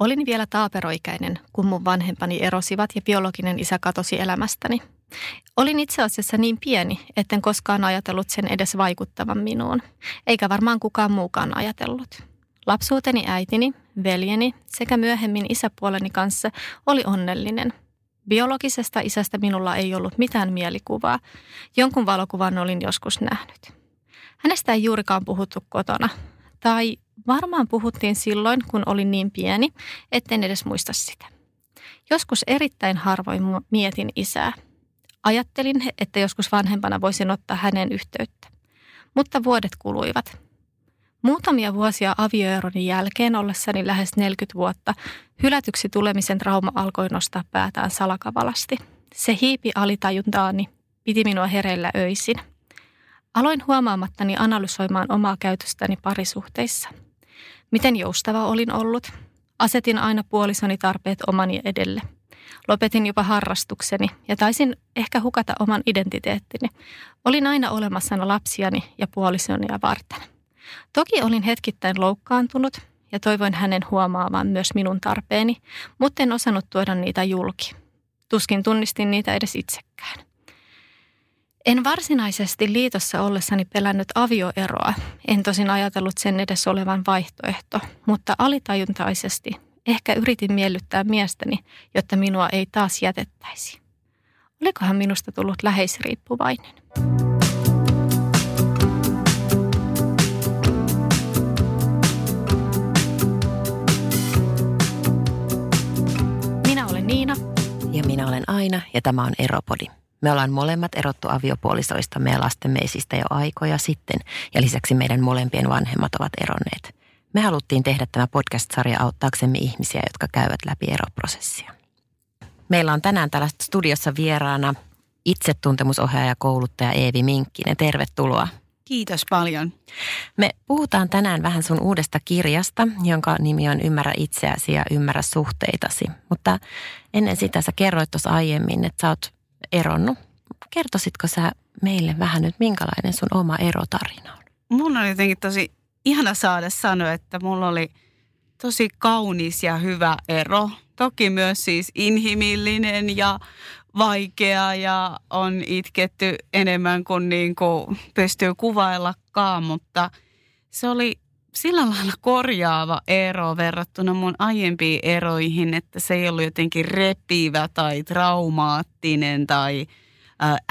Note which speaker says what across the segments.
Speaker 1: Olin vielä taaperoikäinen, kun mun vanhempani erosivat ja biologinen isä katosi elämästäni. Olin itse asiassa niin pieni, etten koskaan ajatellut sen edes vaikuttavan minuun, eikä varmaan kukaan muukaan ajatellut. Lapsuuteni äitini, veljeni sekä myöhemmin isäpuoleni kanssa oli onnellinen. Biologisesta isästä minulla ei ollut mitään mielikuvaa. Jonkun valokuvan olin joskus nähnyt. Hänestä ei juurikaan puhuttu kotona. Tai varmaan puhuttiin silloin, kun olin niin pieni, etten edes muista sitä. Joskus erittäin harvoin mietin isää. Ajattelin, että joskus vanhempana voisin ottaa hänen yhteyttä. Mutta vuodet kuluivat. Muutamia vuosia avioeroni jälkeen ollessani lähes 40 vuotta hylätyksi tulemisen trauma alkoi nostaa päätään salakavalasti. Se hiipi alitajuntaani, piti minua hereillä öisin. Aloin huomaamattani analysoimaan omaa käytöstäni parisuhteissa. Miten joustava olin ollut? Asetin aina puolisoni tarpeet omani edelle. Lopetin jopa harrastukseni ja taisin ehkä hukata oman identiteettini. Olin aina olemassana lapsiani ja puolisonia varten. Toki olin hetkittäin loukkaantunut ja toivoin hänen huomaavan myös minun tarpeeni, mutta en osannut tuoda niitä julki. Tuskin tunnistin niitä edes itsekään. En varsinaisesti liitossa ollessani pelännyt avioeroa, en tosin ajatellut sen edes olevan vaihtoehto, mutta alitajuntaisesti ehkä yritin miellyttää miestäni, jotta minua ei taas jätettäisi. Olikohan minusta tullut läheisriippuvainen? Niina.
Speaker 2: Ja minä olen Aina ja tämä on Eropodi. Me ollaan molemmat erottu aviopuolisoista ja lastemme esistä jo aikoja sitten ja lisäksi meidän molempien vanhemmat ovat eronneet. Me haluttiin tehdä tämä podcast-sarja auttaaksemme ihmisiä, jotka käyvät läpi eroprosessia. Meillä on tänään täällä studiossa vieraana itsetuntemusohjaaja kouluttaja Eevi Minkkinen. Tervetuloa.
Speaker 3: Kiitos paljon.
Speaker 2: Me puhutaan tänään vähän sun uudesta kirjasta, jonka nimi on Ymmärrä itseäsi ja ymmärrä suhteitasi. Mutta ennen sitä sä kerroit tuossa aiemmin, että sä oot eronnut. Kertoisitko sä meille vähän nyt, minkälainen sun oma erotarina on?
Speaker 3: Mun on jotenkin tosi ihana saada sanoa, että mulla oli tosi kaunis ja hyvä ero. Toki myös siis inhimillinen ja vaikea ja on itketty enemmän kuin, niin kuin pystyy kuvaillakaan, mutta se oli sillä lailla korjaava ero verrattuna mun aiempiin eroihin, että se ei ollut jotenkin repivä tai traumaattinen tai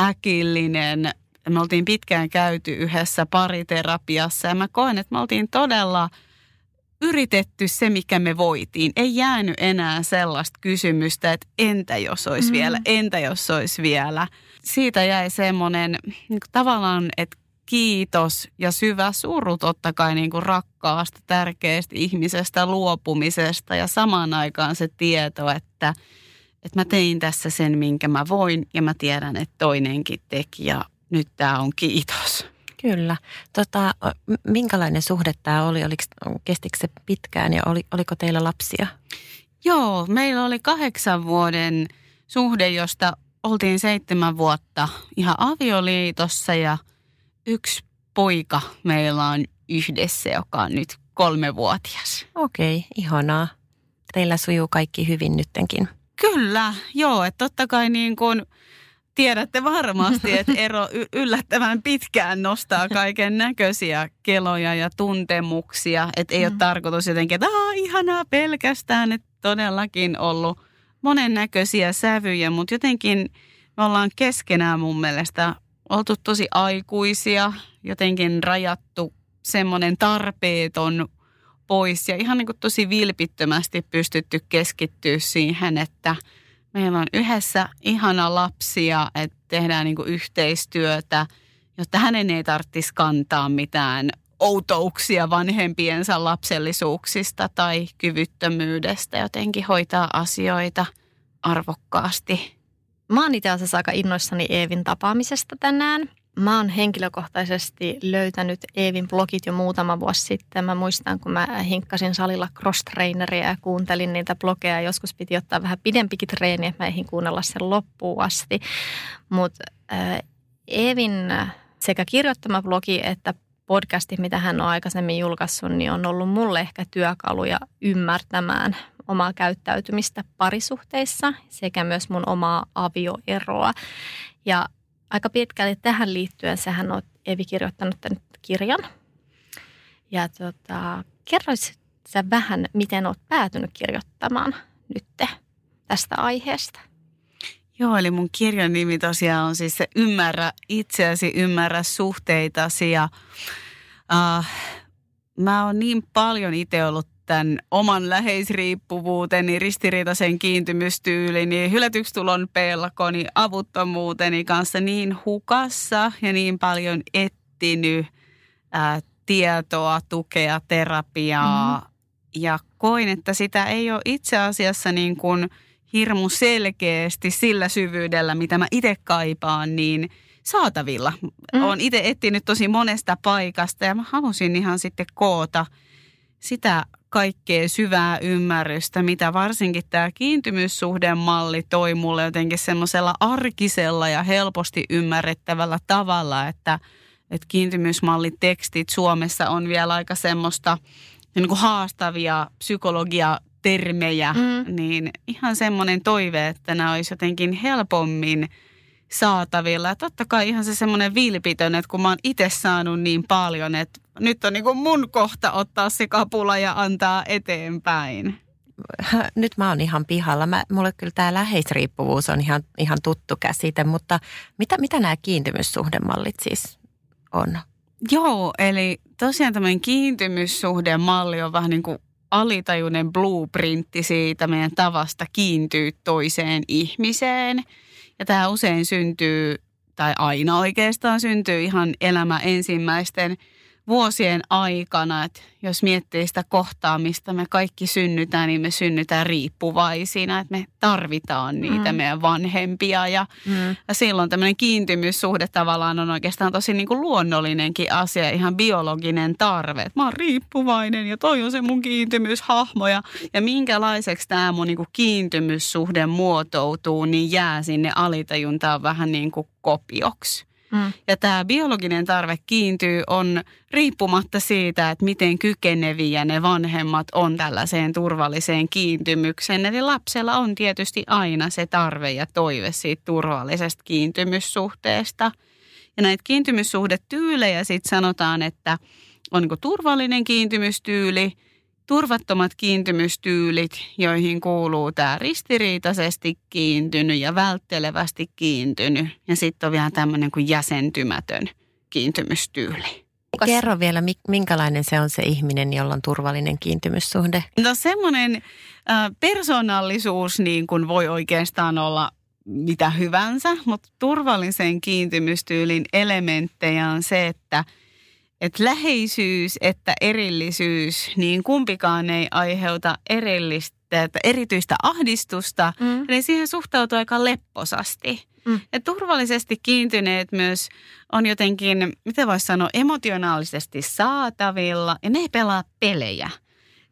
Speaker 3: äkillinen. Me oltiin pitkään käyty yhdessä pariterapiassa ja mä koen, että me oltiin todella – yritetty se, mikä me voitiin. Ei jäänyt enää sellaista kysymystä, että entä jos olisi mm. vielä, entä jos olisi vielä. Siitä jäi semmoinen niin tavallaan, että kiitos ja syvä suru totta kai niin kuin rakkaasta, tärkeästä ihmisestä luopumisesta ja samaan aikaan se tieto, että, että mä tein tässä sen, minkä mä voin ja mä tiedän, että toinenkin teki ja nyt tämä on kiitos.
Speaker 2: Kyllä. Tota, minkälainen suhde tämä oli? Oliko, kestikö se pitkään ja oli, oliko teillä lapsia?
Speaker 3: Joo, meillä oli kahdeksan vuoden suhde, josta oltiin seitsemän vuotta ihan avioliitossa ja yksi poika meillä on yhdessä, joka on nyt kolmevuotias.
Speaker 2: Okei, okay, ihanaa. Teillä sujuu kaikki hyvin nyttenkin.
Speaker 3: Kyllä, joo. Että totta kai niin kuin – tiedätte varmasti, että ero yllättävän pitkään nostaa kaiken näköisiä keloja ja tuntemuksia. Että ei mm. ole tarkoitus jotenkin, että Aa, ihanaa pelkästään, että todellakin ollut monennäköisiä sävyjä, mutta jotenkin me ollaan keskenään mun mielestä oltu tosi aikuisia, jotenkin rajattu semmoinen tarpeeton pois ja ihan niin kuin tosi vilpittömästi pystytty keskittyä siihen, että – Meillä on yhdessä ihana lapsia, että tehdään niin kuin yhteistyötä, jotta hänen ei tarvitsisi kantaa mitään outouksia vanhempiensa lapsellisuuksista tai kyvyttömyydestä jotenkin hoitaa asioita arvokkaasti.
Speaker 1: Mä oon itse asiassa aika innoissani Eevin tapaamisesta tänään. Mä oon henkilökohtaisesti löytänyt Eevin blogit jo muutama vuosi sitten. Mä muistan, kun mä hinkkasin salilla cross-traineria ja kuuntelin niitä blogeja. Joskus piti ottaa vähän pidempikin treeni, että mä eihin kuunnella sen loppuun asti. Mutta äh, Eevin sekä kirjoittama blogi että podcasti, mitä hän on aikaisemmin julkaissut, niin on ollut mulle ehkä työkaluja ymmärtämään omaa käyttäytymistä parisuhteissa sekä myös mun omaa avioeroa. Ja aika pitkälti tähän liittyen sähän on Evi kirjoittanut tämän kirjan. Ja tota, kerroisit sä vähän, miten oot päätynyt kirjoittamaan nyt tästä aiheesta?
Speaker 3: Joo, eli mun kirjan nimi tosiaan on siis se Ymmärrä itseäsi, ymmärrä suhteitasi. Ja, uh, mä oon niin paljon itse ollut tämän oman läheisriippuvuuteni, ristiriitaisen kiintymystyylini, hylätykstulon pelkoni, avuttomuuteni kanssa niin hukassa ja niin paljon etsinyt ää, tietoa, tukea, terapiaa. Mm. Ja koin, että sitä ei ole itse asiassa niin kuin hirmu selkeästi sillä syvyydellä, mitä mä itse kaipaan, niin saatavilla. Mm. Olen itse etsinyt tosi monesta paikasta ja mä halusin ihan sitten koota sitä kaikkea syvää ymmärrystä, mitä varsinkin tämä kiintymyssuhdemalli toi mulle jotenkin semmoisella arkisella ja helposti ymmärrettävällä tavalla, että, että kiintymysmallitekstit Suomessa on vielä aika semmoista niin kuin haastavia psykologia termejä, mm. niin ihan semmoinen toive, että nämä olisi jotenkin helpommin saatavilla. Ja totta kai ihan se semmoinen vilpitön, että kun mä oon itse saanut niin paljon, että nyt on niin kuin mun kohta ottaa se kapula ja antaa eteenpäin.
Speaker 2: Nyt mä oon ihan pihalla. Mä, mulle kyllä tämä läheisriippuvuus on ihan, ihan tuttu käsite, mutta mitä, mitä nämä kiintymyssuhdemallit siis on?
Speaker 3: Joo, eli tosiaan tämmöinen kiintymyssuhdemalli on vähän niin kuin alitajuinen blueprintti siitä meidän tavasta kiintyä toiseen ihmiseen. Ja tämä usein syntyy, tai aina oikeastaan syntyy ihan elämä ensimmäisten – vuosien aikana, että jos miettii sitä kohtaa, mistä me kaikki synnytään, niin me synnytään riippuvaisina, että me tarvitaan niitä mm. meidän vanhempia. Ja, mm. ja silloin tämmöinen kiintymyssuhde tavallaan on oikeastaan tosi niin kuin luonnollinenkin asia, ihan biologinen tarve. Että mä oon riippuvainen ja toi on se mun kiintymyshahmo ja, ja minkälaiseksi tämä mun niin kuin kiintymyssuhde muotoutuu, niin jää sinne alitajuntaan vähän niin kuin kopioksi. Mm. Ja tämä biologinen tarve kiintyy on riippumatta siitä, että miten kykeneviä ne vanhemmat on tällaiseen turvalliseen kiintymykseen. Eli lapsella on tietysti aina se tarve ja toive siitä turvallisesta kiintymyssuhteesta. Ja näitä kiintymyssuhdetyylejä sitten sanotaan, että on niin turvallinen kiintymystyyli – turvattomat kiintymystyylit, joihin kuuluu tämä ristiriitaisesti kiintynyt ja välttelevästi kiintynyt. Ja sitten on vielä tämmöinen kuin jäsentymätön kiintymystyyli.
Speaker 2: Kerro vielä, minkälainen se on se ihminen, jolla on turvallinen kiintymyssuhde?
Speaker 3: No semmoinen äh, persoonallisuus niin kuin voi oikeastaan olla mitä hyvänsä, mutta turvallisen kiintymystyylin elementtejä on se, että – että läheisyys että erillisyys, niin kumpikaan ei aiheuta erillistä, että erityistä ahdistusta, mm. eli siihen suhtautuu aika lepposasti. Mm. Ja turvallisesti kiintyneet myös on jotenkin, miten voisi sanoa, emotionaalisesti saatavilla ja ne ei pelaa pelejä –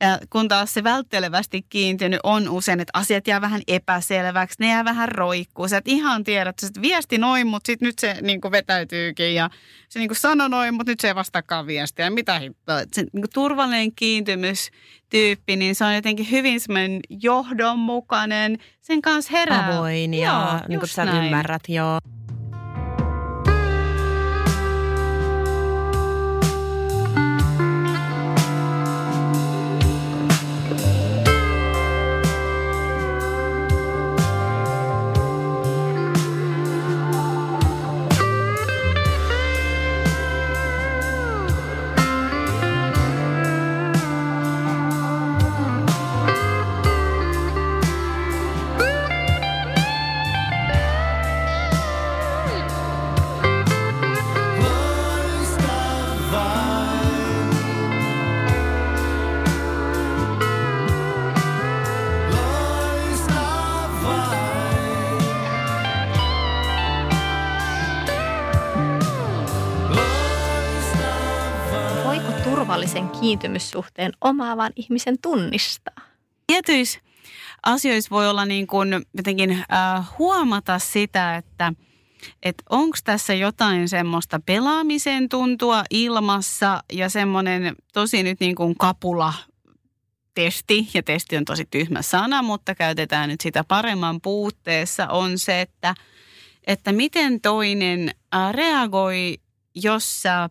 Speaker 3: ja kun taas se välttelevästi kiintynyt on usein, että asiat jää vähän epäselväksi, ne jää vähän roikkuu. Sä et ihan tiedä, että se viesti noin, mutta sitten nyt se niin kuin vetäytyykin ja se niin kuin sanoi noin, mutta nyt se ei vastaakaan viestiä. Mitä hittoa. Se niin kuin turvallinen kiintymystyyppi, niin se on jotenkin hyvin semmoinen johdonmukainen. Sen kanssa herää.
Speaker 2: Avoin ja joo, niin kuin sä näin. ymmärrät, joo.
Speaker 1: Kiintymyssuhteen omaavan ihmisen tunnistaa?
Speaker 3: Tietyissä asioissa voi olla niin kuin jotenkin äh, huomata sitä, että että onko tässä jotain semmoista pelaamisen tuntua ilmassa ja semmoinen tosi nyt niin kuin kapula testi, ja testi on tosi tyhmä sana, mutta käytetään nyt sitä paremman puutteessa, on se, että, että miten toinen äh, reagoi, jos sä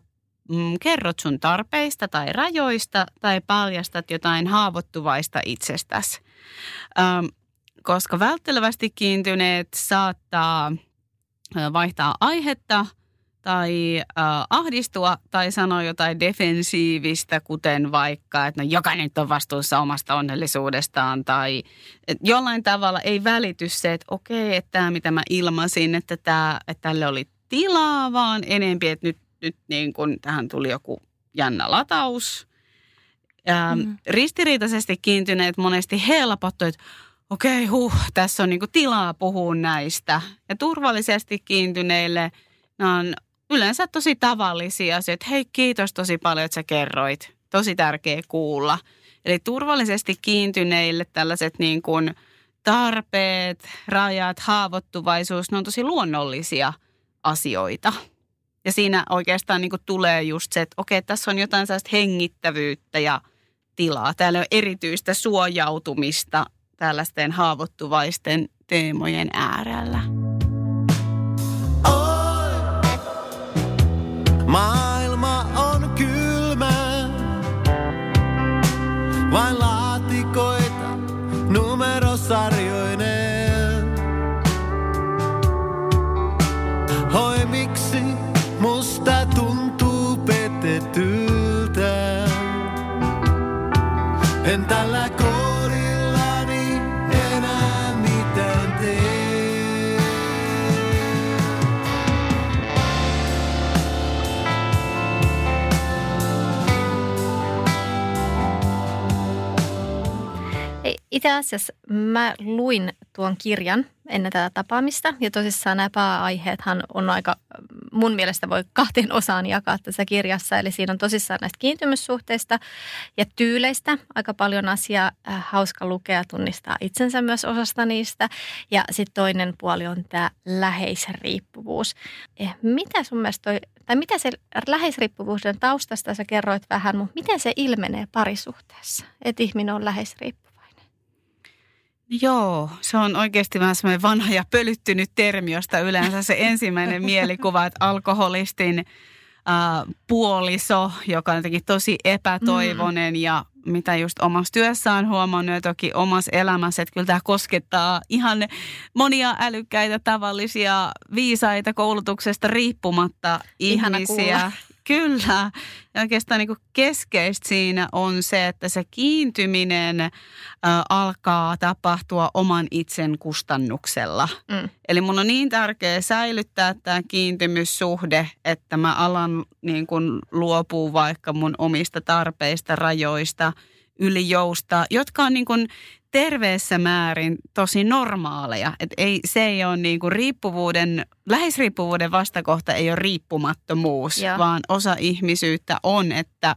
Speaker 3: mm, kerrot sun tarpeista tai rajoista tai paljastat jotain haavoittuvaista itsestäsi. Ähm, koska välttelevästi kiintyneet saattaa vaihtaa aihetta tai äh, ahdistua tai sanoa jotain defensiivistä, kuten vaikka, että no jokainen on vastuussa omasta onnellisuudestaan tai jollain tavalla ei välity se, että okei, että tämä mitä mä ilmasin, että, tämä, että tälle oli tilaa, vaan enempi, että nyt, nyt niin kuin tähän tuli joku jännä lataus. Ja mm. Ristiriitaisesti kiintyneet monesti helpottu, että okei, huh, tässä on niinku tilaa puhua näistä. Ja turvallisesti kiintyneille nämä on yleensä tosi tavallisia asioita. Hei, kiitos tosi paljon, että sä kerroit. Tosi tärkeä kuulla. Eli turvallisesti kiintyneille tällaiset niin kuin tarpeet, rajat, haavoittuvaisuus, ne on tosi luonnollisia asioita. Ja siinä oikeastaan niin kuin tulee just se, että okei, tässä on jotain sellaista hengittävyyttä ja tilaa. Täällä on erityistä suojautumista tällaisten haavoittuvaisten teemojen äärellä.
Speaker 4: Maailma on kylmä, vain laatikoita En tällä
Speaker 1: Itse asiassa mä luin tuon kirjan ennen tätä tapaamista ja tosissaan nämä pääaiheethan on aika, mun mielestä voi kahteen osaan jakaa tässä kirjassa. Eli siinä on tosissaan näistä kiintymyssuhteista ja tyyleistä aika paljon asiaa, äh, hauska lukea tunnistaa itsensä myös osasta niistä. Ja sitten toinen puoli on tämä läheisriippuvuus. Eh, mitä sun mielestä toi, tai mitä se läheisriippuvuuden taustasta sä kerroit vähän, mutta miten se ilmenee parisuhteessa, että ihminen on läheisriippuvuus?
Speaker 3: Joo, se on oikeasti vähän semmoinen vanha ja pölyttynyt termi, josta yleensä se ensimmäinen mielikuva, että alkoholistin äh, puoliso, joka on jotenkin tosi epätoivonen mm. ja mitä just omassa työssään huomannut ja toki omassa elämässä, että kyllä tämä koskettaa ihan monia älykkäitä, tavallisia, viisaita koulutuksesta riippumatta Ihana ihmisiä. Kyllä. Ja oikeastaan niin keskeistä siinä on se, että se kiintyminen ä, alkaa tapahtua oman itsen kustannuksella. Mm. Eli mun on niin tärkeää säilyttää tämä kiintymyssuhde, että mä alan niin kuin luopua vaikka mun omista tarpeista, rajoista, ylijousta, jotka on niin kuin terveessä määrin tosi normaaleja. Et ei, se ei ole niin kuin riippuvuuden, läheisriippuvuuden vastakohta ei ole riippumattomuus, ja. vaan osa ihmisyyttä on, että,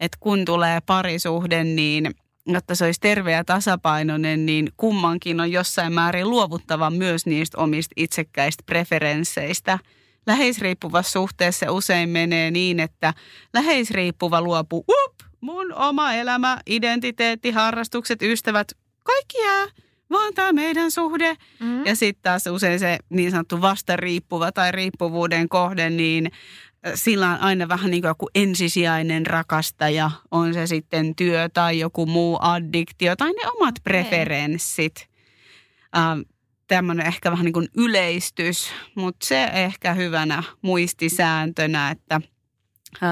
Speaker 3: että kun tulee parisuhde, niin jotta se olisi terve ja tasapainoinen, niin kummankin on jossain määrin luovuttava myös niistä omista itsekkäistä preferensseistä. Läheisriippuvassa suhteessa usein menee niin, että läheisriippuva luopuu, up, mun oma elämä, identiteetti, harrastukset, ystävät, kaikki jää, vaan tämä meidän suhde. Mm. Ja sitten taas usein se niin sanottu vastariippuva tai riippuvuuden kohde, niin sillä on aina vähän niin kuin joku ensisijainen rakastaja, on se sitten työ tai joku muu addiktio tai ne omat preferenssit. Ähm, Tämmöinen ehkä vähän niin kuin yleistys, mutta se ehkä hyvänä muistisääntönä, että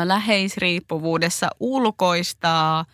Speaker 3: läheisriippuvuudessa ulkoistaa –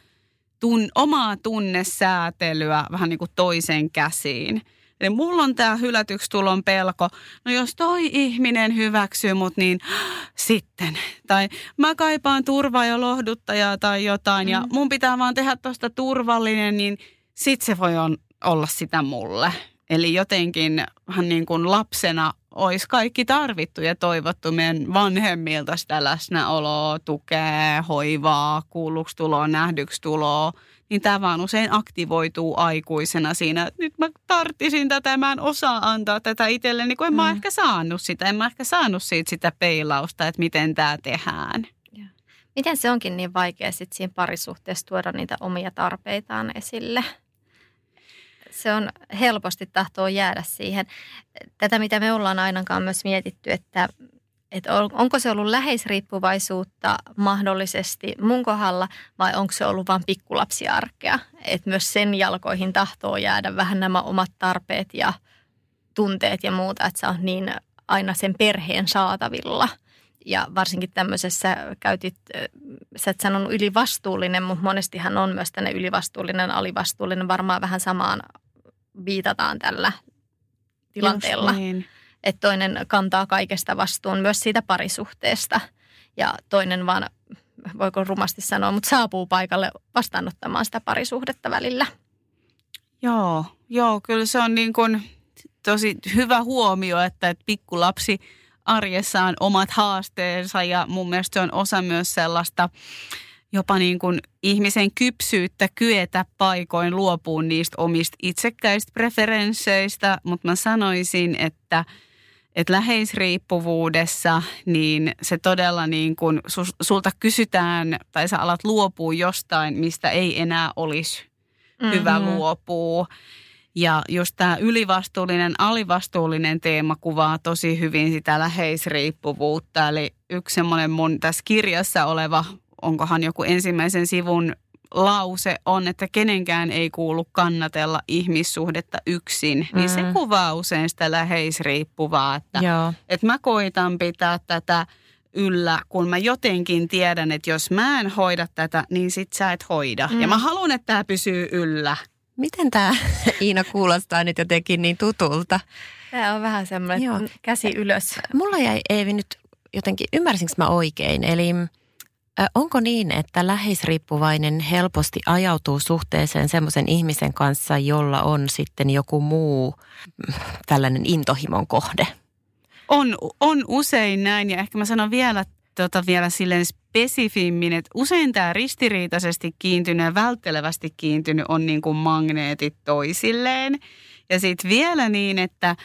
Speaker 3: tun, omaa tunnesäätelyä vähän niin kuin toisen käsiin. Eli mulla on tämä hylätyksi tulon pelko. No jos toi ihminen hyväksyy mut, niin sitten. Tai mä kaipaan turvaa ja lohduttajaa tai jotain mm. ja mun pitää vaan tehdä tosta turvallinen, niin sit se voi on, olla sitä mulle. Eli jotenkin vähän niin kuin lapsena olisi kaikki tarvittu ja toivottu meidän vanhemmilta sitä läsnäoloa, tukea, hoivaa, kuulluksi tuloa, nähdyksi tuloa, niin tämä vaan usein aktivoituu aikuisena siinä, että nyt mä tarttisin tätä, mä en osaa antaa tätä itselleni, kun en mm. mä ehkä saanut sitä, en mä ehkä saanut siitä sitä peilausta, että miten tämä tehdään.
Speaker 1: Miten se onkin niin vaikea sitten siinä parisuhteessa tuoda niitä omia tarpeitaan esille? Se on helposti tahtoo jäädä siihen. Tätä, mitä me ollaan ainakaan myös mietitty, että, että onko se ollut läheisriippuvaisuutta mahdollisesti mun kohdalla vai onko se ollut vain pikkulapsiarkea? Että myös sen jalkoihin tahtoo jäädä vähän nämä omat tarpeet ja tunteet ja muuta, että sä on niin aina sen perheen saatavilla – ja varsinkin tämmöisessä käytit, sä et sanonut ylivastuullinen, mutta monestihan on myös tänne ylivastuullinen, alivastuullinen. Varmaan vähän samaan viitataan tällä tilanteella. niin. Että toinen kantaa kaikesta vastuun myös siitä parisuhteesta ja toinen vaan, voiko rumasti sanoa, mutta saapuu paikalle vastaanottamaan sitä parisuhdetta välillä.
Speaker 3: Joo, joo, kyllä se on niin kuin tosi hyvä huomio, että, että pikkulapsi – arjessaan omat haasteensa ja mun mielestä se on osa myös sellaista jopa niin kuin ihmisen kypsyyttä kyetä paikoin luopuun niistä omista itsekkäistä preferensseistä, mutta mä sanoisin, että että läheisriippuvuudessa, niin se todella niin kuin sulta kysytään tai sä alat luopua jostain, mistä ei enää olisi mm-hmm. hyvä luopua. Ja just tämä ylivastuullinen, alivastuullinen teema kuvaa tosi hyvin sitä läheisriippuvuutta. Eli yksi semmoinen mun tässä kirjassa oleva, onkohan joku ensimmäisen sivun lause on, että kenenkään ei kuulu kannatella ihmissuhdetta yksin, mm. niin se mm. kuvaa usein sitä läheisriippuvaa, että, Joo. että mä koitan pitää tätä yllä, kun mä jotenkin tiedän, että jos mä en hoida tätä, niin sit sä et hoida. Mm. Ja mä haluan, että tämä pysyy yllä.
Speaker 2: Miten tämä Iina kuulostaa nyt jotenkin niin tutulta?
Speaker 1: Tämä on vähän semmoinen Joo. käsi ylös.
Speaker 2: Mulla jäi Eevi nyt jotenkin, ymmärsinkö mä oikein? Eli onko niin, että läheisriippuvainen helposti ajautuu suhteeseen semmoisen ihmisen kanssa, jolla on sitten joku muu mm, tällainen intohimon kohde?
Speaker 3: On, on usein näin ja ehkä mä sanon vielä tota, vielä silleen spesifimmin, että usein tämä ristiriitaisesti kiintynyt ja välttelevästi kiintynyt on niin kuin magneetit toisilleen. Ja sitten vielä niin, että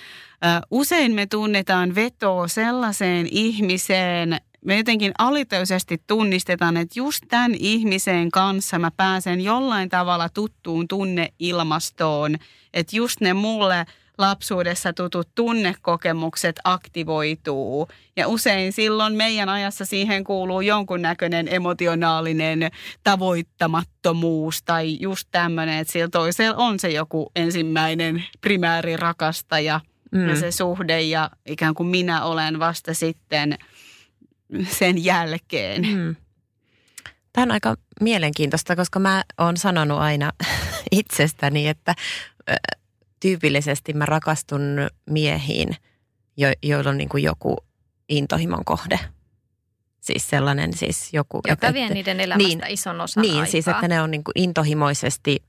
Speaker 3: usein me tunnetaan vetoa sellaiseen ihmiseen, me jotenkin alitöisesti tunnistetaan, että just tämän ihmisen kanssa mä pääsen jollain tavalla tuttuun tunneilmastoon, että just ne mulle – lapsuudessa tutut tunnekokemukset aktivoituu. Ja usein silloin meidän ajassa siihen kuuluu jonkunnäköinen emotionaalinen tavoittamattomuus tai just tämmöinen, että sillä toisella on se joku ensimmäinen primäärirakastaja mm. ja se suhde ja ikään kuin minä olen vasta sitten sen jälkeen. Mm.
Speaker 2: Tämä on aika mielenkiintoista, koska mä oon sanonut aina itsestäni, että tyypillisesti mä rakastun miehiin, jo, joilla on niin kuin joku intohimon kohde. Siis sellainen siis joku...
Speaker 1: Joka että, vie niiden elämästä niin, ison osan
Speaker 2: Niin,
Speaker 1: aikaa.
Speaker 2: siis että ne on niin kuin intohimoisesti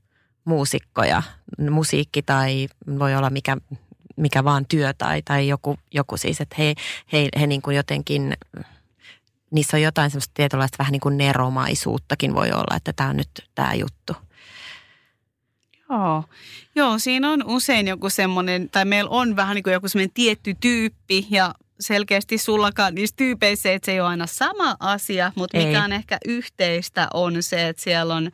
Speaker 2: muusikkoja, musiikki tai voi olla mikä, mikä vaan työ tai, tai joku, joku siis, että he, he, he niin kuin jotenkin, niissä on jotain semmoista tietynlaista vähän niin kuin neromaisuuttakin voi olla, että tämä on nyt tämä juttu.
Speaker 3: Joo. Joo, siinä on usein joku semmoinen, tai meillä on vähän niin kuin joku semmoinen tietty tyyppi ja selkeästi sullakaan niissä tyypeissä, että se ei ole aina sama asia, mutta ei. mikä on ehkä yhteistä on se, että siellä on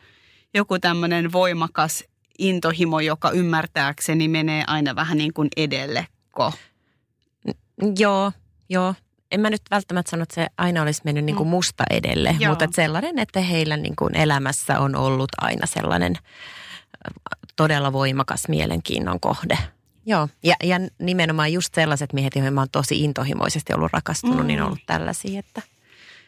Speaker 3: joku tämmöinen voimakas intohimo, joka ymmärtääkseni menee aina vähän niin kuin edellekko.
Speaker 2: Joo, joo. En mä nyt välttämättä sano, että se aina olisi mennyt niin kuin mm. musta edelle, Joo. mutta että sellainen, että heillä niin kuin elämässä on ollut aina sellainen – todella voimakas mielenkiinnon kohde. Joo, ja, ja nimenomaan just sellaiset miehet, joihin mä oon tosi intohimoisesti ollut rakastunut, mm. niin on ollut tällaisia, että...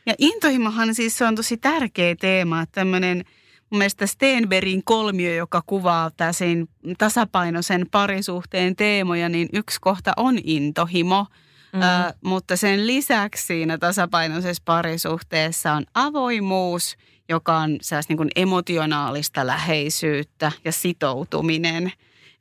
Speaker 3: Ja intohimohan siis se on tosi tärkeä teema, tämmöinen mun mielestä Stenbergin kolmio, joka kuvaa sen tasapainoisen parisuhteen teemoja, niin yksi kohta on intohimo. Mm. Ö, mutta sen lisäksi siinä tasapainoisessa parisuhteessa on avoimuus – joka on niin kuin emotionaalista läheisyyttä ja sitoutuminen.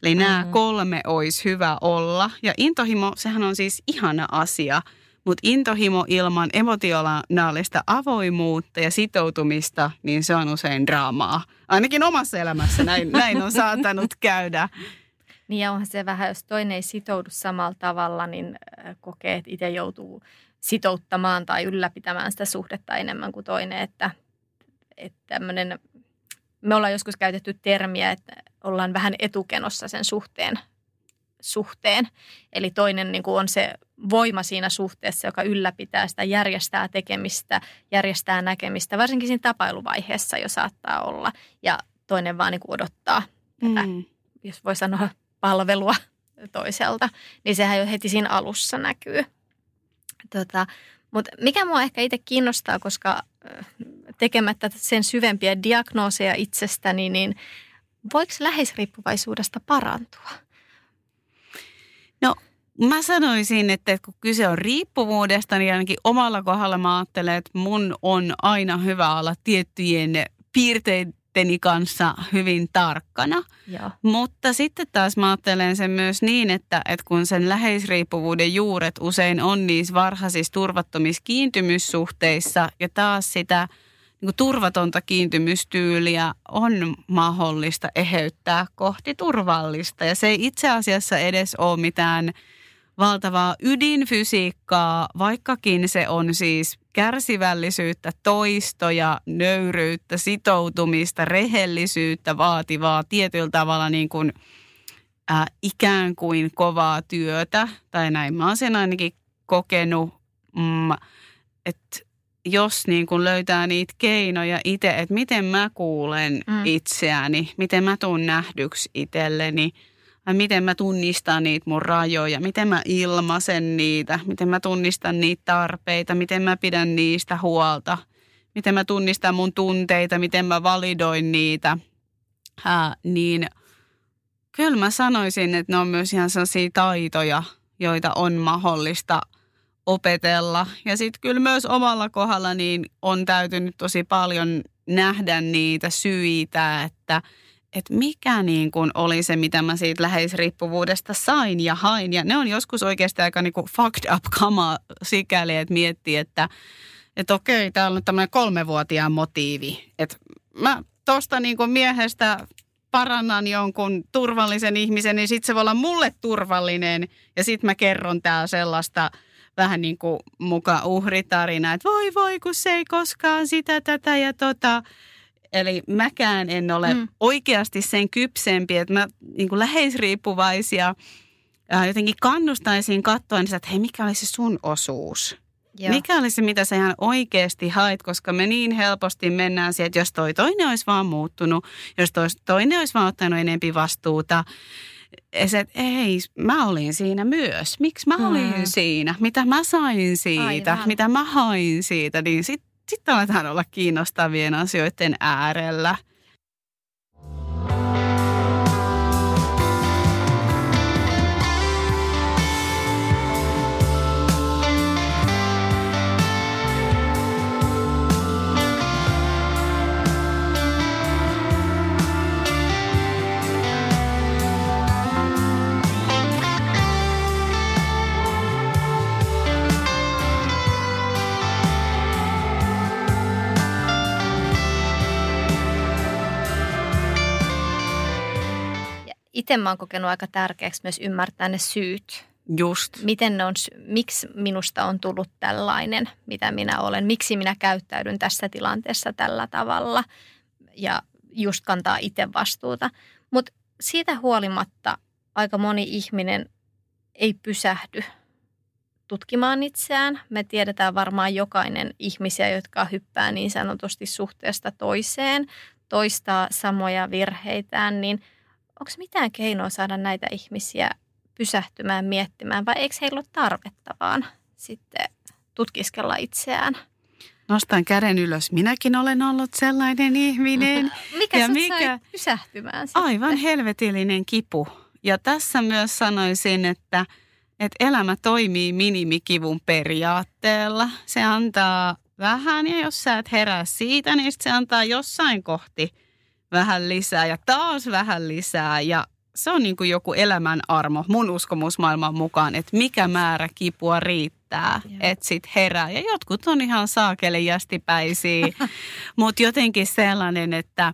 Speaker 3: Eli nämä kolme olisi hyvä olla. Ja intohimo, sehän on siis ihana asia, mutta intohimo ilman emotionaalista avoimuutta ja sitoutumista, niin se on usein draamaa. Ainakin omassa elämässä näin, näin on saattanut käydä.
Speaker 1: Niin ja onhan se vähän, jos toinen ei sitoudu samalla tavalla, niin äh, kokee, että itse joutuu sitouttamaan tai ylläpitämään sitä suhdetta enemmän kuin toinen. Että, että tämmöinen, me ollaan joskus käytetty termiä, että ollaan vähän etukenossa sen suhteen. suhteen. Eli toinen niin kuin on se voima siinä suhteessa, joka ylläpitää sitä, järjestää tekemistä, järjestää näkemistä. Varsinkin siinä tapailuvaiheessa jo saattaa olla. Ja toinen vaan niin kuin odottaa tätä, mm. jos voi sanoa palvelua toiselta, niin sehän jo heti siinä alussa näkyy. Tota, mutta mikä mua ehkä itse kiinnostaa, koska tekemättä sen syvempiä diagnooseja itsestäni, niin voiko läheisriippuvaisuudesta parantua?
Speaker 3: No mä sanoisin, että kun kyse on riippuvuudesta, niin ainakin omalla kohdalla mä ajattelen, että mun on aina hyvä olla tiettyjen piirteiden itteni kanssa hyvin tarkkana.
Speaker 1: Joo.
Speaker 3: Mutta sitten taas mä ajattelen sen myös niin, että, että kun sen läheisriippuvuuden juuret usein on niissä varhaisissa turvattomissa kiintymyssuhteissa ja taas sitä niin kuin turvatonta kiintymystyyliä on mahdollista eheyttää kohti turvallista. Ja se ei itse asiassa edes ole mitään valtavaa ydinfysiikkaa, vaikkakin se on siis kärsivällisyyttä, toistoja, nöyryyttä, sitoutumista, rehellisyyttä vaativaa tietyllä tavalla niin kuin, äh, ikään kuin kovaa työtä. Tai näin mä oon sen ainakin kokenut, mm, että jos niin kuin löytää niitä keinoja itse, että miten mä kuulen mm. itseäni, miten mä tuun nähdyksi itselleni – miten mä tunnistan niitä mun rajoja, miten mä ilmaisen niitä, miten mä tunnistan niitä tarpeita, miten mä pidän niistä huolta, miten mä tunnistan mun tunteita, miten mä validoin niitä, Ää, niin kyllä mä sanoisin, että ne on myös ihan sellaisia taitoja, joita on mahdollista opetella. Ja sitten kyllä myös omalla kohdalla niin on täytynyt tosi paljon nähdä niitä syitä, että – että mikä niin kuin oli se, mitä mä siitä läheisriippuvuudesta sain ja hain. Ja ne on joskus oikeasti aika niin kuin fucked up kama sikäli, että miettii, että, että okei, täällä on tämmöinen kolmevuotiaan motiivi. Että mä tuosta niin kuin miehestä parannan jonkun turvallisen ihmisen, niin sitten se voi olla mulle turvallinen. Ja sitten mä kerron täällä sellaista vähän niin kuin muka uhritarina, että voi voi, kun se ei koskaan sitä, tätä ja tota. Eli mäkään en ole mm. oikeasti sen kypsempi, että mä niin kuin läheisriippuvaisia ää, jotenkin kannustaisin katsoa, että hei, mikä olisi se sun osuus? Joo. Mikä olisi se, mitä sä ihan oikeasti hait, koska me niin helposti mennään siihen, että jos toi toinen olisi vaan muuttunut, jos toi toinen olisi vaan ottanut enempi vastuuta, ja se, että ei, mä olin siinä myös. Miksi mä olin hmm. siinä? Mitä mä sain siitä? Aivan. Mitä mä hain siitä? Niin sitten sitten aletaan olla kiinnostavien asioiden äärellä –
Speaker 1: itse mä oon kokenut aika tärkeäksi myös ymmärtää ne syyt.
Speaker 3: Just.
Speaker 1: Miten ne on, miksi minusta on tullut tällainen, mitä minä olen, miksi minä käyttäydyn tässä tilanteessa tällä tavalla ja just kantaa itse vastuuta. Mutta siitä huolimatta aika moni ihminen ei pysähdy tutkimaan itseään. Me tiedetään varmaan jokainen ihmisiä, jotka hyppää niin sanotusti suhteesta toiseen, toistaa samoja virheitään, niin – onko mitään keinoa saada näitä ihmisiä pysähtymään miettimään vai eikö heillä ole tarvetta vaan sitten tutkiskella itseään?
Speaker 3: Nostan käden ylös. Minäkin olen ollut sellainen ihminen.
Speaker 1: mikä ja mikä pysähtymään sitten?
Speaker 3: Aivan helvetillinen kipu. Ja tässä myös sanoisin, että, että elämä toimii minimikivun periaatteella. Se antaa vähän ja jos sä et herää siitä, niin se antaa jossain kohti – vähän lisää ja taas vähän lisää. Ja se on niin kuin joku elämän armo mun uskomusmaailman mukaan, että mikä määrä kipua riittää, että sit herää. Ja jotkut on ihan saakeliastipäisiä, mutta jotenkin sellainen, että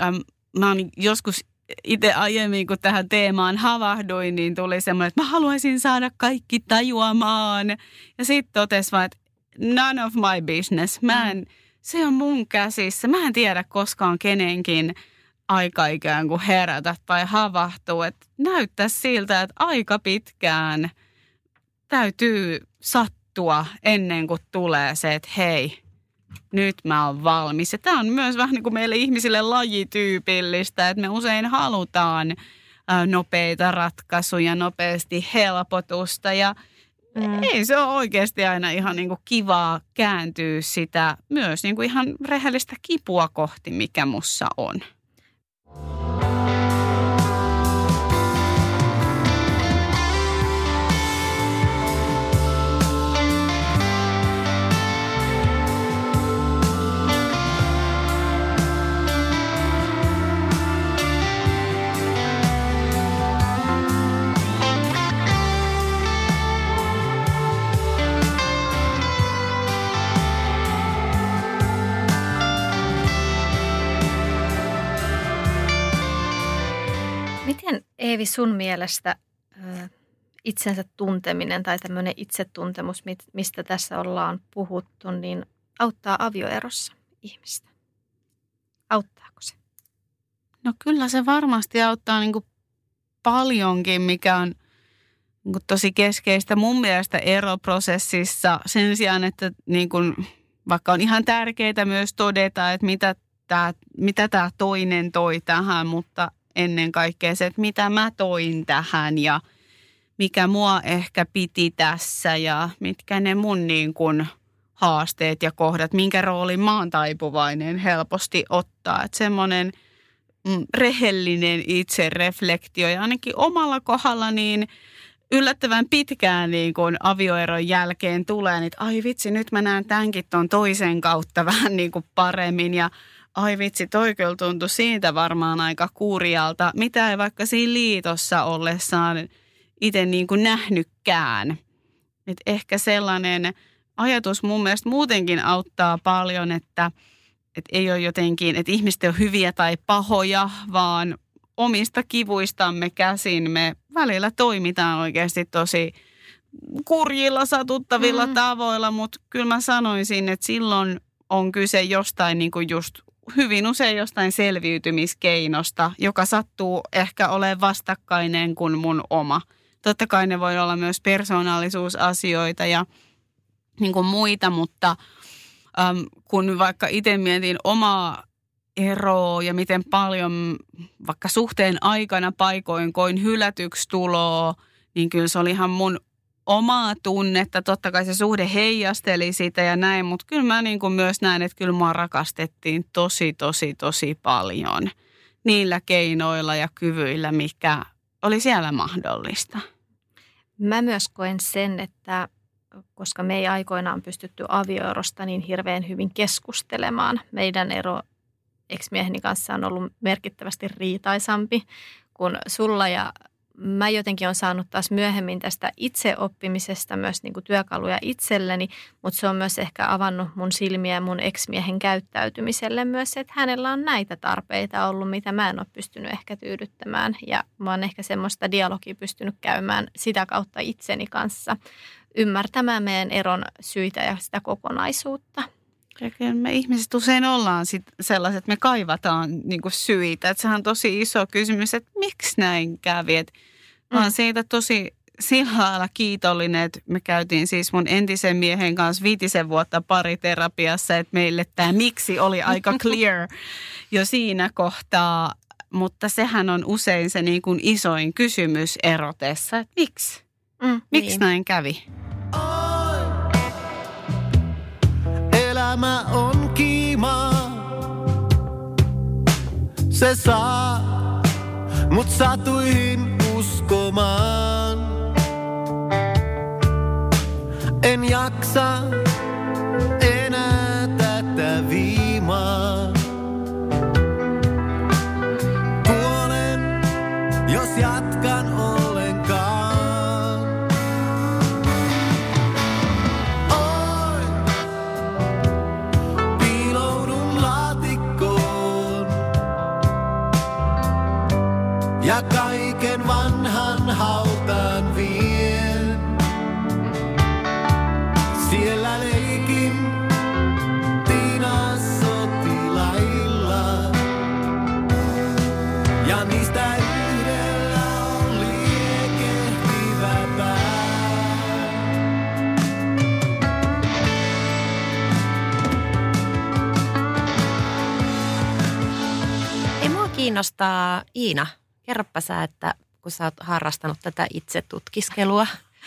Speaker 3: äm, mä oon joskus itse aiemmin, kun tähän teemaan havahduin, niin tuli semmoinen, että mä haluaisin saada kaikki tajuamaan. Ja sitten totesi vaan, että none of my business. Mä en, mm. Se on mun käsissä. Mä en tiedä koskaan kenenkin aika ikään kuin herätä tai havahtua. Että näyttää siltä, että aika pitkään täytyy sattua ennen kuin tulee se, että hei, nyt mä oon valmis. Ja tämä on myös vähän niin kuin meille ihmisille lajityypillistä, että me usein halutaan nopeita ratkaisuja, nopeasti helpotusta ja Mm. Ei se ole oikeasti aina ihan niin kuin kivaa kääntyä sitä myös niin kuin ihan rehellistä kipua kohti, mikä mussa on.
Speaker 1: Eevi, sun mielestä itsensä tunteminen tai tämmöinen itsetuntemus, mistä tässä ollaan puhuttu, niin auttaa avioerossa ihmistä? Auttaako se?
Speaker 3: No kyllä se varmasti auttaa niin kuin paljonkin, mikä on niin kuin tosi keskeistä mun mielestä eroprosessissa sen sijaan, että niin kuin, vaikka on ihan tärkeää myös todeta, että mitä tämä, mitä tämä toinen toi tähän, mutta ennen kaikkea se, että mitä mä toin tähän ja mikä mua ehkä piti tässä ja mitkä ne mun niin kuin haasteet ja kohdat, minkä roolin mä oon taipuvainen helposti ottaa. Että semmoinen mm, rehellinen itsereflektio ja ainakin omalla kohdalla niin yllättävän pitkään niin kuin avioeron jälkeen tulee, niin että ai vitsi, nyt mä näen tämänkin ton toisen kautta vähän niin kuin paremmin ja ai vitsi, toi kyllä tuntui siitä varmaan aika kurjalta, mitä ei vaikka siinä liitossa ollessaan itse niin kuin nähnytkään. Et ehkä sellainen ajatus mun mielestä muutenkin auttaa paljon, että, että ei ole jotenkin, että ihmiset on hyviä tai pahoja, vaan omista kivuistamme käsin me välillä toimitaan oikeasti tosi kurjilla, satuttavilla mm. tavoilla, mutta kyllä mä sanoisin, että silloin on kyse jostain niin kuin just hyvin usein jostain selviytymiskeinosta, joka sattuu ehkä olemaan vastakkainen kuin mun oma. Totta kai ne voi olla myös persoonallisuusasioita ja niin kuin muita, mutta äm, kun vaikka itse mietin omaa eroa ja miten paljon vaikka suhteen aikana paikoin koin hylätyksi tuloa, niin kyllä se oli ihan mun omaa tunnetta. Totta kai se suhde heijasteli sitä ja näin, mutta kyllä mä niin kuin myös näen, että kyllä mua rakastettiin tosi, tosi, tosi paljon niillä keinoilla ja kyvyillä, mikä oli siellä mahdollista.
Speaker 1: Mä myös koen sen, että koska me ei aikoinaan pystytty avioerosta niin hirveän hyvin keskustelemaan. Meidän ero ex-mieheni kanssa on ollut merkittävästi riitaisampi kuin sulla ja mä jotenkin on saanut taas myöhemmin tästä itseoppimisesta myös niin kuin työkaluja itselleni, mutta se on myös ehkä avannut mun silmiä mun eksmiehen käyttäytymiselle myös, että hänellä on näitä tarpeita ollut, mitä mä en ole pystynyt ehkä tyydyttämään ja mä oon ehkä semmoista dialogia pystynyt käymään sitä kautta itseni kanssa ymmärtämään meidän eron syitä ja sitä kokonaisuutta.
Speaker 3: Me ihmiset usein ollaan sit sellaiset, että me kaivataan niin syitä. Että sehän on tosi iso kysymys, että miksi näin kävi. Mä oon mm. siitä tosi sillä lailla kiitollinen, että me käytiin siis mun entisen miehen kanssa viitisen vuotta pariterapiassa, että meille tämä miksi oli aika clear jo siinä kohtaa. Mutta sehän on usein se niin kuin isoin kysymys erotessa, että miksi? Mm, miksi niin. näin kävi?
Speaker 4: Elämä on kiima. Se saa mut satuihin uskomaan. En jaksa enää
Speaker 2: kiinnostaa, Iina, kerropa sä, että kun sä oot harrastanut tätä itse tutkiskelua,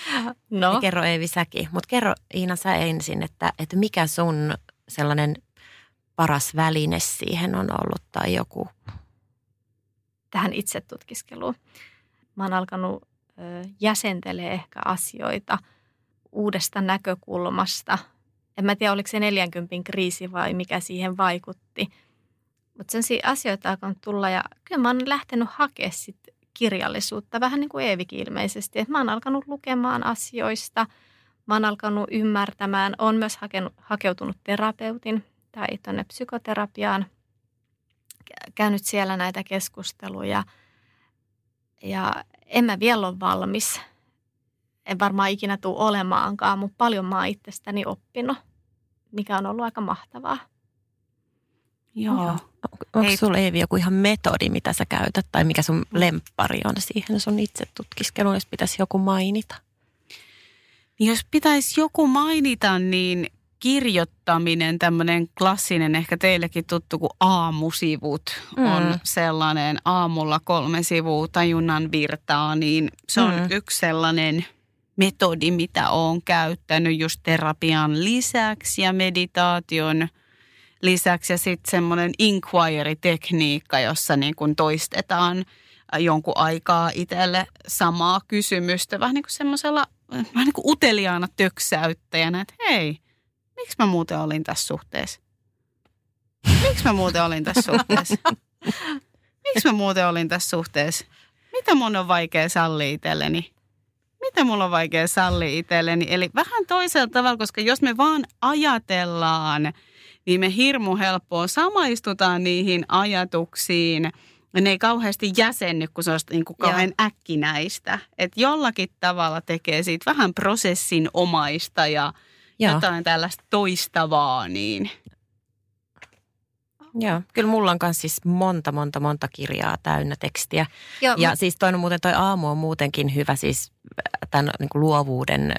Speaker 1: No,
Speaker 2: ja kerro Eevi säkin, mutta kerro Iina sä ensin, että, että mikä sun sellainen paras väline siihen on ollut tai joku.
Speaker 1: tähän itse tutkiskeluun. Mä oon alkanut ö, jäsentelee ehkä asioita uudesta näkökulmasta. En mä tiedä, oliko se 40 kriisi vai mikä siihen vaikutti. Mutta sen asioita alkanut tulla ja kyllä mä oon lähtenyt hakemaan sit kirjallisuutta vähän niin kuin Eevikin ilmeisesti. Et mä oon alkanut lukemaan asioista, mä oon alkanut ymmärtämään, oon myös hakenut, hakeutunut terapeutin tai tuonne psykoterapiaan, kä- käynyt siellä näitä keskusteluja ja en mä vielä ole valmis. En varmaan ikinä tule olemaankaan, mutta paljon mä oon itsestäni oppinut, mikä on ollut aika mahtavaa.
Speaker 3: Joo.
Speaker 2: Onko
Speaker 3: Ei-
Speaker 2: sulla Eevi joku ihan metodi, mitä sä käytät tai mikä sun lemppari on siihen sun itse tutkiskeluun, jos pitäisi joku mainita?
Speaker 3: Niin Jos pitäisi joku mainita, niin kirjoittaminen, tämmöinen klassinen, ehkä teillekin tuttu kuin aamusivut, mm. on
Speaker 2: Mm.
Speaker 3: sellainen aamulla kolme sivua tajunnan virtaa, niin se on
Speaker 2: Mm.
Speaker 3: yksi sellainen metodi, mitä olen käyttänyt just terapian lisäksi ja meditaation lisäksi ja sitten semmoinen inquiry-tekniikka, jossa niin kun toistetaan jonkun aikaa itselle samaa kysymystä vähän niin kuin semmoisella vähän niin kuin uteliaana töksäyttäjänä, että hei, miksi mä muuten olin tässä suhteessa? Miksi mä muuten olin tässä suhteessa? Miksi mä muuten olin tässä suhteessa? Mitä mun on vaikea sallia itselleni? Mitä mulla on vaikea sallia itselleni? Eli vähän toisella tavalla, koska jos me vaan ajatellaan, niin me hirmu helppoa samaistutaan niihin ajatuksiin. Ja ne ei kauheasti jäsenny, kun se olisi niin kuin kauhean äkkinäistä. Että jollakin tavalla tekee siitä vähän prosessin omaista ja
Speaker 2: Joo.
Speaker 3: jotain tällaista toistavaa, niin
Speaker 2: Joo, kyllä mulla on myös siis monta, monta, monta kirjaa täynnä tekstiä.
Speaker 1: Joo,
Speaker 2: Ja siis toinen muuten toi aamu on muutenkin hyvä siis äh, tämän niin kuin luovuuden äh,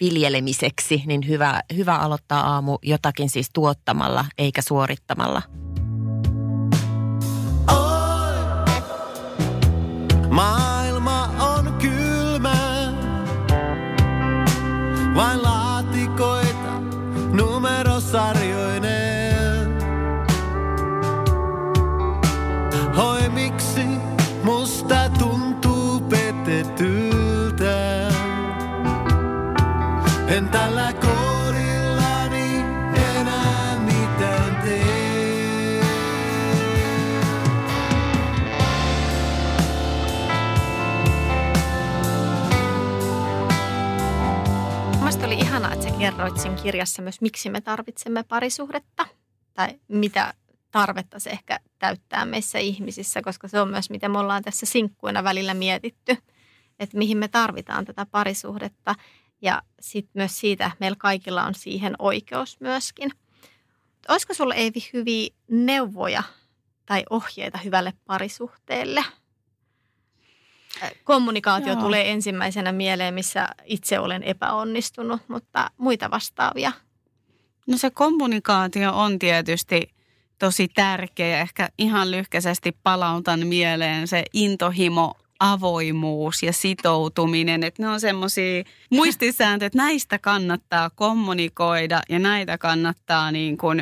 Speaker 2: viljelemiseksi, niin hyvä, hyvä aloittaa aamu jotakin siis tuottamalla eikä suorittamalla.
Speaker 4: Maailma on kylmä. Vain laatikoita
Speaker 1: kerroit siinä kirjassa myös, miksi me tarvitsemme parisuhdetta. Tai mitä tarvetta se ehkä täyttää meissä ihmisissä, koska se on myös, mitä me ollaan tässä sinkkuina välillä mietitty. Että mihin me tarvitaan tätä parisuhdetta. Ja sitten myös siitä, meillä kaikilla on siihen oikeus myöskin. Olisiko sulla Eivi hyviä neuvoja tai ohjeita hyvälle parisuhteelle? Kommunikaatio
Speaker 3: Joo.
Speaker 1: tulee ensimmäisenä mieleen, missä itse olen epäonnistunut, mutta muita vastaavia.
Speaker 3: No se kommunikaatio on tietysti tosi tärkeä. Ehkä ihan lyhkäisesti palautan mieleen se intohimo, avoimuus ja sitoutuminen. Että ne on semmoisia muistisääntöjä, että näistä kannattaa kommunikoida ja näitä kannattaa niin kuin,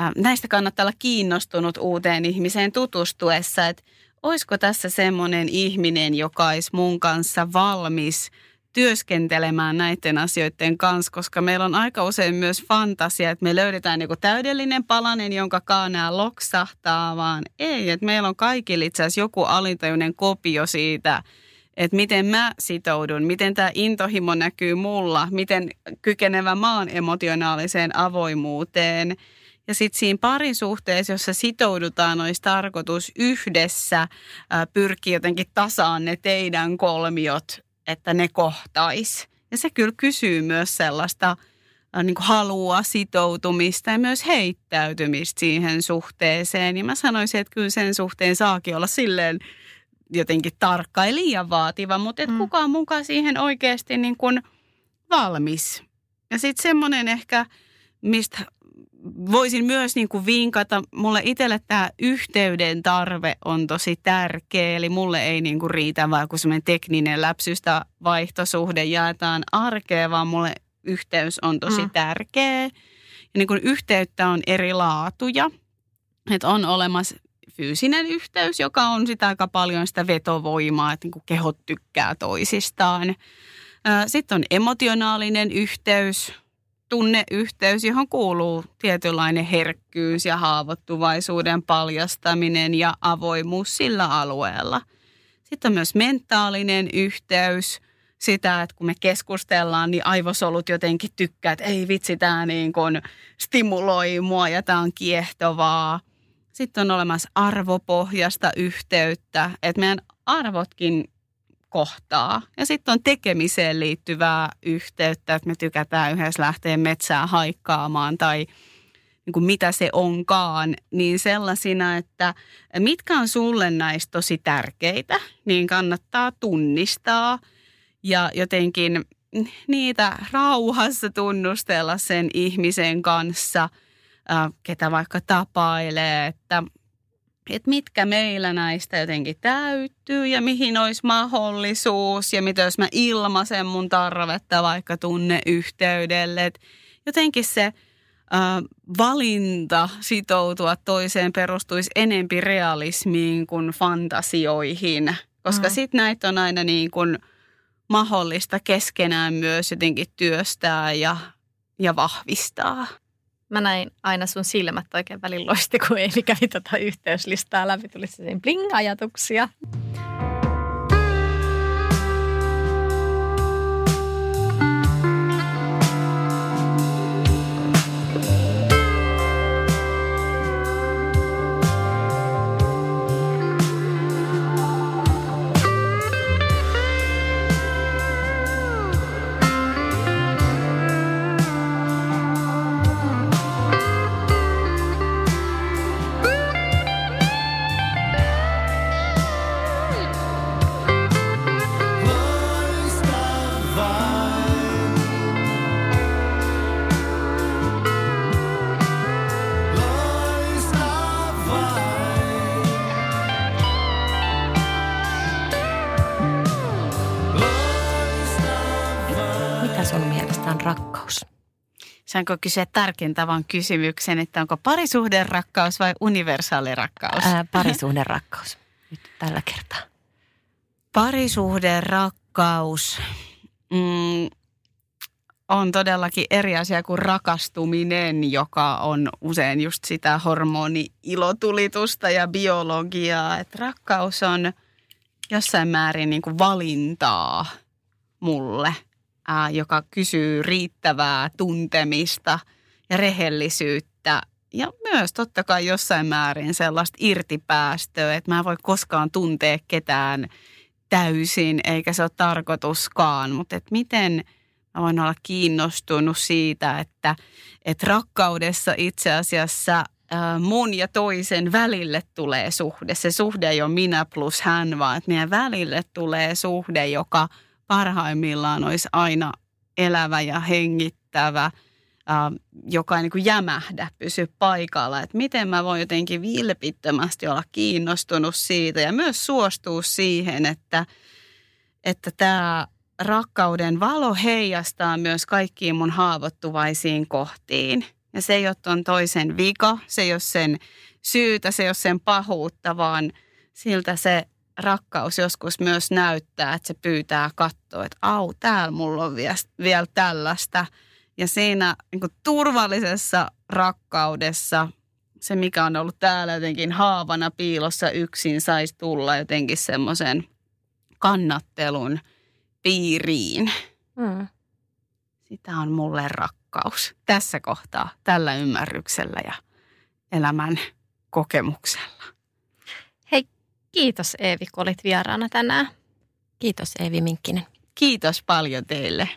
Speaker 3: äh, näistä kannattaa olla kiinnostunut uuteen ihmiseen tutustuessa. Että olisiko tässä semmoinen ihminen, joka olisi mun kanssa valmis työskentelemään näiden asioiden kanssa, koska meillä on aika usein myös fantasia, että me löydetään joku täydellinen palanen, jonka kaanaa loksahtaa, vaan ei, että meillä on kaikilla itse asiassa joku alintajuinen kopio siitä, että miten mä sitoudun, miten tämä intohimo näkyy mulla, miten kykenevä oon emotionaaliseen avoimuuteen. Ja sitten siinä parisuhteessa, jossa sitoudutaan, olisi tarkoitus yhdessä pyrkiä jotenkin tasaan ne teidän kolmiot, että ne kohtais. Ja se kyllä kysyy myös sellaista niin kuin halua, sitoutumista ja myös heittäytymistä siihen suhteeseen. Ja mä sanoisin, että kyllä sen suhteen saakin olla silleen jotenkin tarkka ja liian vaativa, mutta et
Speaker 1: Mm.
Speaker 3: kuka on mukaan siihen oikeasti niin kuin valmis. Ja sitten semmoinen ehkä, mistä voisin myös niin kuin vinkata, mulle itselle tämä yhteyden tarve on tosi tärkeä. Eli mulle ei niin kuin riitä vaan kun semmoinen tekninen läpsystä vaihtosuhde jaetaan arkea, vaan mulle yhteys on tosi
Speaker 1: Mm.
Speaker 3: tärkeä. Ja niin kuin yhteyttä on eri laatuja. Että on olemassa fyysinen yhteys, joka on sitä aika paljon sitä vetovoimaa, että niin kuin kehot tykkää toisistaan. Sitten on emotionaalinen yhteys, tunneyhteys, johon kuuluu tietynlainen herkkyys ja haavoittuvaisuuden paljastaminen ja avoimuus sillä alueella. Sitten on myös mentaalinen yhteys, sitä, että kun me keskustellaan, niin aivosolut jotenkin tykkää, että ei vitsi, tämä niin kuin stimuloi mua ja tämä on kiehtovaa. Sitten on olemassa arvopohjasta yhteyttä, että meidän arvotkin kohtaa. Ja sitten on tekemiseen liittyvää yhteyttä, että me tykätään yhdessä lähteä metsään haikkaamaan tai niin kuin mitä se onkaan, niin sellaisina, että mitkä on sulle näistä tosi tärkeitä, niin kannattaa tunnistaa ja jotenkin niitä rauhassa tunnustella sen ihmisen kanssa, ketä vaikka tapailee, että että mitkä meillä näistä jotenkin täyttyy ja mihin olisi mahdollisuus ja mitä jos mä ilmaisen mun tarvetta vaikka tunneyhteydelle. Et jotenkin se äh, valinta sitoutua toiseen perustuisi enempi realismiin kuin fantasioihin, koska
Speaker 1: Mm.
Speaker 3: sitten näitä on aina niin kuin mahdollista keskenään myös jotenkin työstää ja, ja vahvistaa.
Speaker 1: Mä näin aina sun silmät oikein välin loisti, kun Eili kävi tota yhteyslistaa läpi. Tuli se bling-ajatuksia.
Speaker 3: Saanko kysyä tarkentavan kysymyksen, että onko parisuhden rakkaus vai universaali rakkaus?
Speaker 2: Ää, parisuhden rakkaus. Nyt tällä kertaa.
Speaker 3: Parisuhden rakkaus mm, on todellakin eri asia kuin rakastuminen, joka on usein just sitä hormoni-ilotulitusta ja biologiaa. Et rakkaus on jossain määrin niin kuin valintaa mulle, ää, joka kysyy riittävää tuntemista ja rehellisyyttä ja myös totta kai jossain määrin sellaista irtipäästöä, että mä en voi koskaan tuntea ketään täysin, eikä se ole tarkoituskaan, mutta että miten mä voin olla kiinnostunut siitä, että, että rakkaudessa itse asiassa mun ja toisen välille tulee suhde. Se suhde ei ole minä plus hän, vaan että meidän välille tulee suhde, joka parhaimmillaan olisi aina elävä ja hengittävä, ää, joka ei niin kuin jämähdä, pysy paikalla. Että miten mä voin jotenkin vilpittömästi olla kiinnostunut siitä ja myös suostua siihen, että että tämä rakkauden valo heijastaa myös kaikkiin mun haavoittuvaisiin kohtiin. Ja se ei ole toisen vika, se ei ole sen syytä, se ei ole sen pahuutta, vaan siltä se rakkaus joskus myös näyttää, että se pyytää katsoa, että au, täällä mulla on vielä, vielä tällaista. Ja siinä niin kuin turvallisessa rakkaudessa se, mikä on ollut täällä jotenkin haavana piilossa yksin, saisi tulla jotenkin semmoisen kannattelun piiriin.
Speaker 1: Mm.
Speaker 3: Sitä on mulle rakkaus tässä kohtaa, tällä ymmärryksellä ja
Speaker 4: elämän kokemuksella.
Speaker 1: Kiitos Eevi, kun olit vieraana tänään.
Speaker 2: Kiitos Eevi Minkkinen.
Speaker 4: Kiitos paljon teille.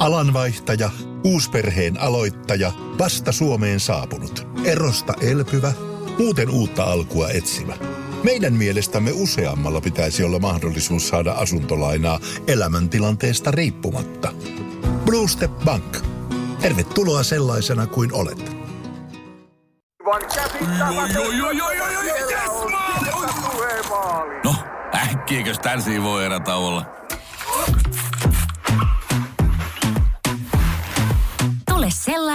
Speaker 5: Alanvaihtaja, uusperheen aloittaja, vasta Suomeen saapunut, erosta elpyvä, muuten uutta alkua etsimä. Meidän mielestämme useammalla pitäisi olla mahdollisuus saada asuntolainaa elämäntilanteesta riippumatta. Blue Step Bank. Tervetuloa sellaisena kuin olet.
Speaker 6: No, äkkiäkös tän voi erätä olla?